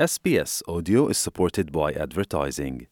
SBS Audio is supported by advertising.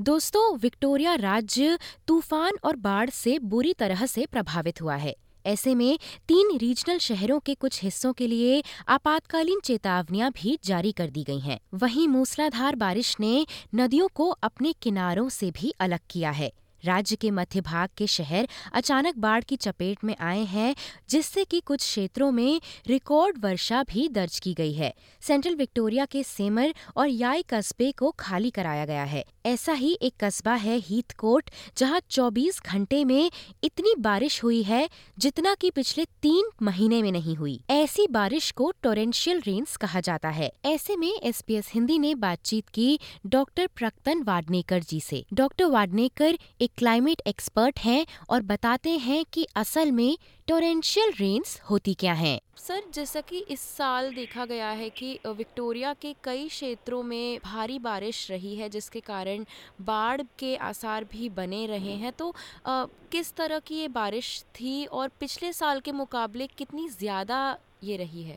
दोस्तों, Victoria राज्य तूफ़ान और बाढ़ से बुरी तरह से प्रभावित हुआ है ऐसे में तीन रीजनल शहरों के कुछ हिस्सों के लिए आपातकालीन चेतावनियाँ भी जारी कर दी गई हैं। वहीं मूसलाधार बारिश ने नदियों को अपने किनारों से भी अलग किया है। राज्य के मध्य भाग के शहर अचानक बाढ़ की चपेट में आए हैं, जिससे कि कुछ क्षेत्रों में रिकॉर्ड वर्षा भी दर्ज की गई है। सेंट्रल विक्टोरिया के सेमर और याई कस्बे को खाली कराया गया है। ऐसा ही एक कस्बा है हीथकोट, जहाँ 24 घंटे में इतनी बारिश हुई है, जितना कि पिछले तीन महीने में नहीं हुई। ऐसी बारिश को टोरेंशियल रेन्स कहा जाता है। ऐसे में एसपीएस हिंदी ने बातचीत की डॉक्टर प्रक्तन वाडनेकर जी से। डॉक्टर वाडनेकर एक क्लाइमेट एक्सपर्ट हैं और बताते हैं कि असल में टोरेंशियल रेन्स होती क्या हैं। सर जैसा कि इस साल देखा गया है कि विक्टोरिया के कई क्षेत्रों में भारी बारिश रही है जिसके कारण बाढ़ के आसार भी बने रहे हैं। तो अ, किस तरह की ये बारिश थी और पिछले साल के मुकाबले कितनी ज़्यादा ये रही है।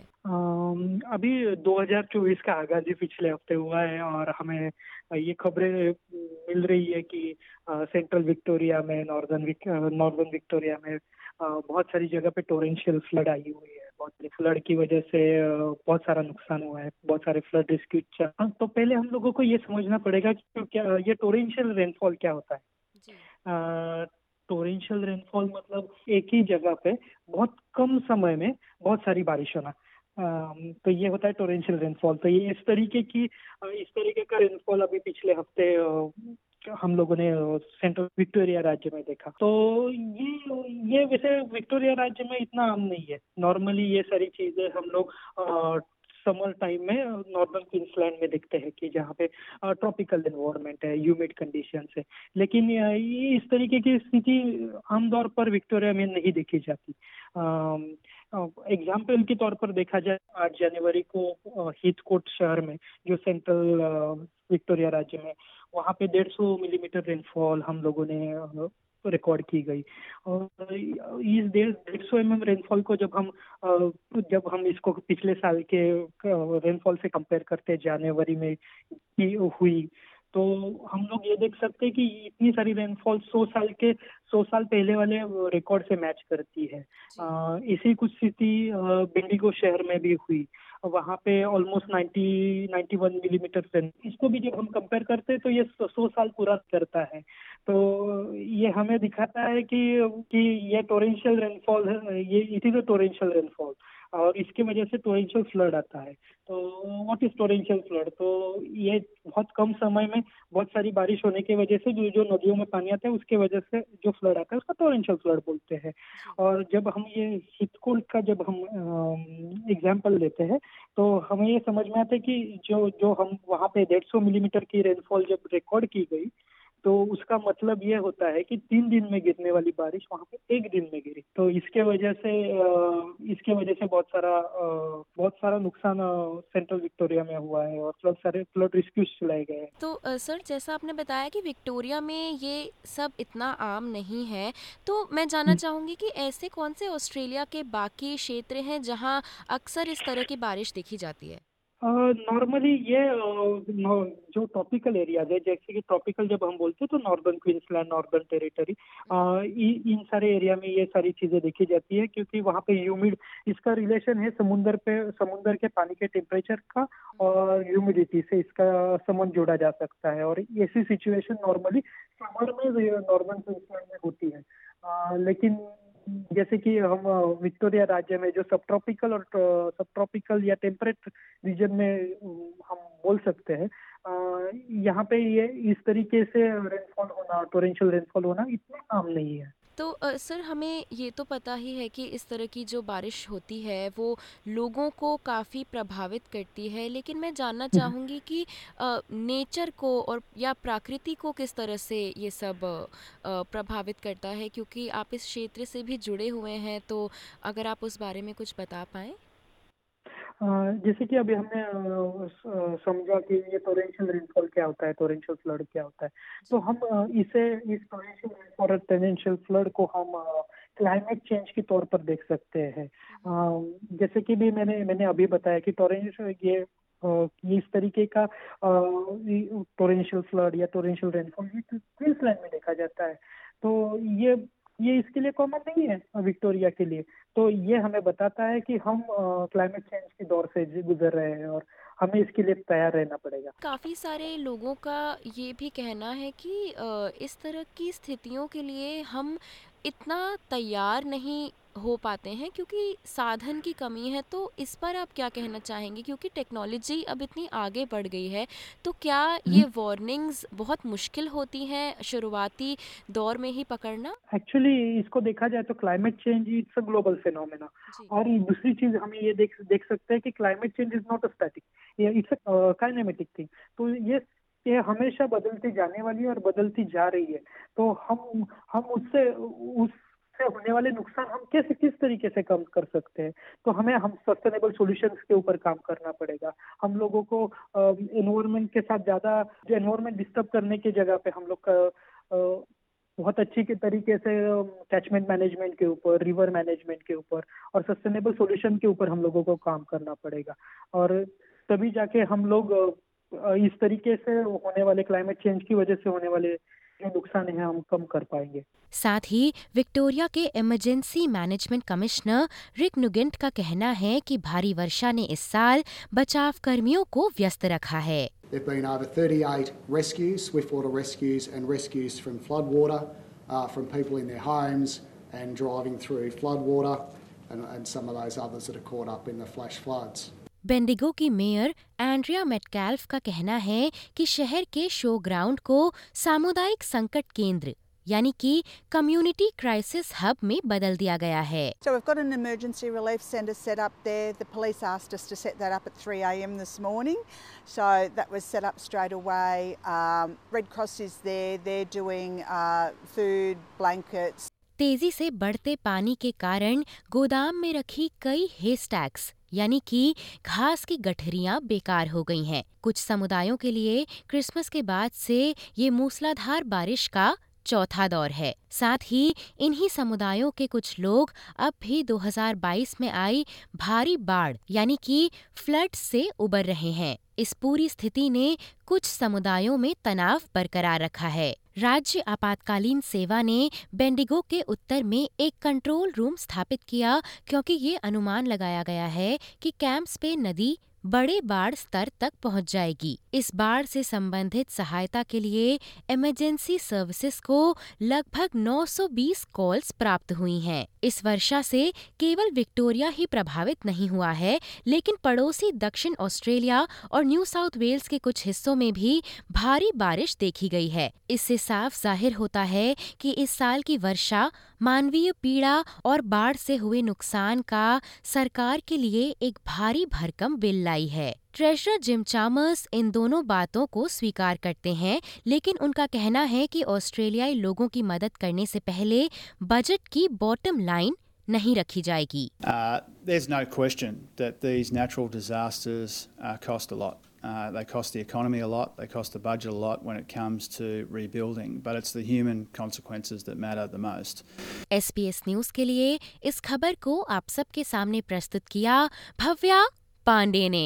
अभी 2024 का आगाज़ ही पिछले हफ़्ते हुआ है और हमें ये खबरें मिल रही है कि सेंट्रल विक्टोरिया में नॉर्दर्न विक, नॉर्दर्न विक्टोरिया में बहुत सारी जगह पे टोरेंशियल फ्लड आई हुई है। बहुत सारी फ्लड की वजह से बहुत सारा नुकसान हुआ है। बहुत सारे फ्लड रेस्क्यू तो पहले हम लोगों को ये समझना पड़ेगा कि क्या ये टोरेंशियल रेनफॉल क्या होता है? जी। टोरेंशियल रेनफॉल मतलब एक ही जगह पे बहुत कम समय में बहुत सारी बारिश होना। तो ये होता है टोरेंशियल रेनफॉल तो ये इस तरीके की, इस तरीके का रेनफॉल अभी पिछले हफ़्ते हम लोगों ने सेंट्रल विक्टोरिया राज्य में देखा। तो ये ये वैसे विक्टोरिया राज्य में इतना आम नहीं है। नॉर्मली ये सारी चीज़ें हम लोग समर टाइम में नॉर्दर्न क्वींसलैंड में देखते हैं कि जहाँ पे ट्रॉपिकल एनवायरनमेंट है ह्यूमिड कंडीशन है। लेकिन इस तरीके की स्थिति आमतौर पर विक्टोरिया में नहीं देखी जाती। एग्ज़ाम्पल के तौर पर देखा जाए, आठ जनवरी को हीथकोट शहर में, जो सेंट्रल विक्टोरिया राज्य में, वहाँ पे डेढ़ सौ मिलीमीटर रेनफॉल हम लोगों ने रिकॉर्ड की गई। और इस डेढ़ डेढ़ सौ एम एम रेनफॉल को जब हम जब हम इसको पिछले साल के रेनफॉल से कंपेयर करते हैं जनवरी में की हुई तो हम लोग ये देख सकते हैं कि इतनी सारी रेनफॉल सौ साल के सौ साल पहले वाले रिकॉर्ड से मैच करती है। इसी कुछ स्थिति बिंडिगो शहर में भी हुई। वहाँ पे ऑलमोस्ट 90 91 मिलीमीटर रेन इसको भी जब हम कंपेयर करते हैं तो ये सौ साल पूरा करता है। तो ये हमें दिखाता है कि कि ये टोरेंशियल रेनफॉल है, ये it is a torrential rainfall और इसकी वजह से टोरेंशियल फ्लड आता है। तो व्हाट इज़ टोरेंशियल फ्लड तो ये बहुत कम समय में बहुत सारी बारिश होने की वजह से जो जो नदियों में पानी आता है, उसके वजह से जो फ्लड आता है, उसका टोरेंशियल फ्लड बोलते हैं। और जब हम ये हितकुल का जब हम एग्ज़ाम्पल लेते हैं तो हमें ये समझ में आता है कि जो जो हम वहाँ पे डेढ़ सौ मिलीमीटर की रेनफॉल जब रिकॉर्ड की गई तो उसका मतलब ये होता है कि तीन दिन में गिरने वाली बारिश वहाँ पे एक दिन में गिरी। तो इसके वजह से इसके वजह से बहुत सारा बहुत सारा नुकसान सेंट्रल विक्टोरिया में हुआ है और फ्लड सारे फ्लड रेस्क्यूज चलाए गए हैं। तो सर जैसा आपने बताया कि विक्टोरिया में ये सब इतना आम नहीं है तो मैं जानना चाहूँगी कि ऐसे कौन से ऑस्ट्रेलिया के बाकी क्षेत्र हैं जहाँ अक्सर इस तरह की बारिश देखी जाती है? नॉर्मली ये जो ट्रॉपिकल एरियाज़ है, जैसे कि ट्रॉपिकल जब हम बोलते हैं तो नॉर्दर्न क्वींसलैंड नॉर्दर्न टेरिटरी इन सारे एरिया में ये सारी चीज़ें देखी जाती है, क्योंकि वहाँ पे ह्यूमिड इसका रिलेशन है समुंदर पे, समुंदर के पानी के टेम्परेचर का और ह्यूमिडिटी से इसका संबंध जोड़ा जा सकता है। और ऐसी सिचुएशन नॉर्मली समर में नॉर्दर्न क्वींसलैंड में होती है। लेकिन जैसे कि हम विक्टोरिया राज्य में जो सब ट्रॉपिकल और सब ट्रॉपिकल या टेम्परेट रीजन में हम बोल सकते हैं यहाँ पे ये इस तरीके से रेनफॉल होना टोरेंशियल रेनफॉल होना इतना आम नहीं है। तो अ, सर हमें ये तो पता ही है कि इस तरह की जो बारिश होती है वो लोगों को काफ़ी प्रभावित करती है लेकिन मैं जानना चाहूँगी कि अ, नेचर को और या प्रकृति को किस तरह से ये सब अ, प्रभावित करता है? क्योंकि आप इस क्षेत्र से भी जुड़े हुए हैं तो अगर आप उस बारे में कुछ बता पाएँ। जैसे कि अभी हमने समझा कि ये टोरेंशियल रेनफॉल क्या होता है टोरेंशियल फ्लड क्या होता है। तो हम इसे इस टोरेंशियल रेनफॉल और टोरेंशियल फ्लड को हम क्लाइमेट चेंज के तौर पर देख सकते हैं। जैसे कि भी मैंने मैंने अभी बताया कि टोरेंशियल ये ये इस तरीके का टोरेंशियल फ्लड या टोरेंशियल रेनफॉल ये क्वींसलैंड में देखा जाता है। तो ये ये इसके लिए कॉमन नहीं है, विक्टोरिया के लिए। तो ये हमें बताता है कि हम क्लाइमेट चेंज के दौर से गुजर रहे हैं और हमें इसके लिए तैयार रहना पड़ेगा। काफ़ी सारे लोगों का ये भी कहना है कि इस तरह की स्थितियों के लिए हम इतना तैयार नहीं हो पाते हैं क्योंकि साधन की कमी है तो इस पर आप क्या कहना चाहेंगे? क्योंकि टेक्नोलॉजी अब इतनी आगे बढ़ गई है तो क्या ये वार्निंग्स बहुत मुश्किल होती हैं शुरुआती दौर में ही पकड़ना? एक्चुअली इसको देखा जाए तो climate change it's a global phenomena और दूसरी चीज़ हम ये देख देख सकते हैं कि climate change is not a static it's a kinematic thing तो ये ये हमेशा बदलती जाने वाली है और बदलती जा रही है। तो हम हम उससे उस से होने वाले नुकसान हम कैसे, किस तरीके से कम कर सकते हैं? तो हमें, हम सस्टेनेबल सॉल्यूशंस के ऊपर काम करना पड़ेगा। हम लोगों को एनवायरमेंट के साथ ज़्यादा, जो एनवायरमेंट डिस्टर्ब करने की जगह पे हम लोग का बहुत अच्छी के तरीके से कैचमेंट मैनेजमेंट के ऊपर रिवर मैनेजमेंट के ऊपर और सस्टेनेबल सॉल्यूशन के ऊपर हम लोगों को काम करना पड़ेगा। और तभी जाके हम लोग इस तरीके से होने वाले क्लाइमेट चेंज की वजह से होने वाले जो नुकसान है हम कम कर पाएँगे साथ ही विक्टोरिया के emergency management commissioner Rick Nugent का कहना है कि भारी वर्षा ने इस साल बचाव कर्मियों को व्यस्त रखा है There've been over 38 rescues, swiftwater rescues and rescues from floodwater, uh, from people in their homes and driving through floodwater and, and some of those others that are caught up in the flash floods. Bendigo की mayor Andrea Metcalfe का कहना है कि शहर के show ground को सामुदायिक संकट केंद्र यानी कि कम्युनिटी क्राइसिस हब में बदल दिया गया है So we've got an emergency relief centre set up there. The police asked us to set that up at 3 a.m. this morning. So that was set up straight away. Um, Red Cross is there. They're doing uh, food, blankets. तेज़ी से बढ़ते पानी के कारण गोदाम में रखी कई हेस्टैक्स यानी कि घास की गठरियाँ बेकार हो गई हैं। कुछ समुदायों के लिए क्रिसमस के बाद से ये मूसलाधार बारिश का चौथा दौर है। साथ ही इन्हीं समुदायों के कुछ लोग अब भी 2022 में आई भारी बाढ़, यानी कि फ्लड से उबर रहे हैं। इस पूरी स्थिति ने कुछ समुदायों में तनाव बरकरार रखा है। राज्य आपातकालीन सेवा ने बेंडिगो के उत्तर में एक कंट्रोल रूम स्थापित किया, क्योंकि ये अनुमान लगाया गया है कि कैंप्स पे नदी बड़े बाढ़ स्तर तक पहुँच जाएगी इस बाढ़ से संबंधित सहायता के लिए इमरजेंसी सर्विसेज़ को लगभग 920 कॉल्स प्राप्त हुई हैं। इस वर्षा से केवल विक्टोरिया ही प्रभावित नहीं हुआ है, लेकिन पड़ोसी दक्षिण ऑस्ट्रेलिया और न्यू साउथ वेल्स के कुछ हिस्सों में भी भारी बारिश देखी गई है। इससे साफ़ ज़ाहिर होता है कि इस साल की वर्षा मानवीय पीड़ा और बाढ़ से हुए नुकसान का सरकार के लिए एक भारी भरकम बिल लाई है। ट्रेजरर जिम चामर्स इन दोनों बातों को स्वीकार करते हैं लेकिन उनका कहना है कि ऑस्ट्रेलियाई लोगों की मदद करने से पहले बजट की बॉटम लाइन नहीं रखी जाएगी uh, There's no question that these natural disasters uh, cost a lot. Uh, they cost the economy a lot, they cost the budget a lot when it comes to rebuilding, but it's the human consequences that matter the most. SBS news के लिए इस खबर को आप सबके सामने प्रस्तुत किया भव्या पांडे ने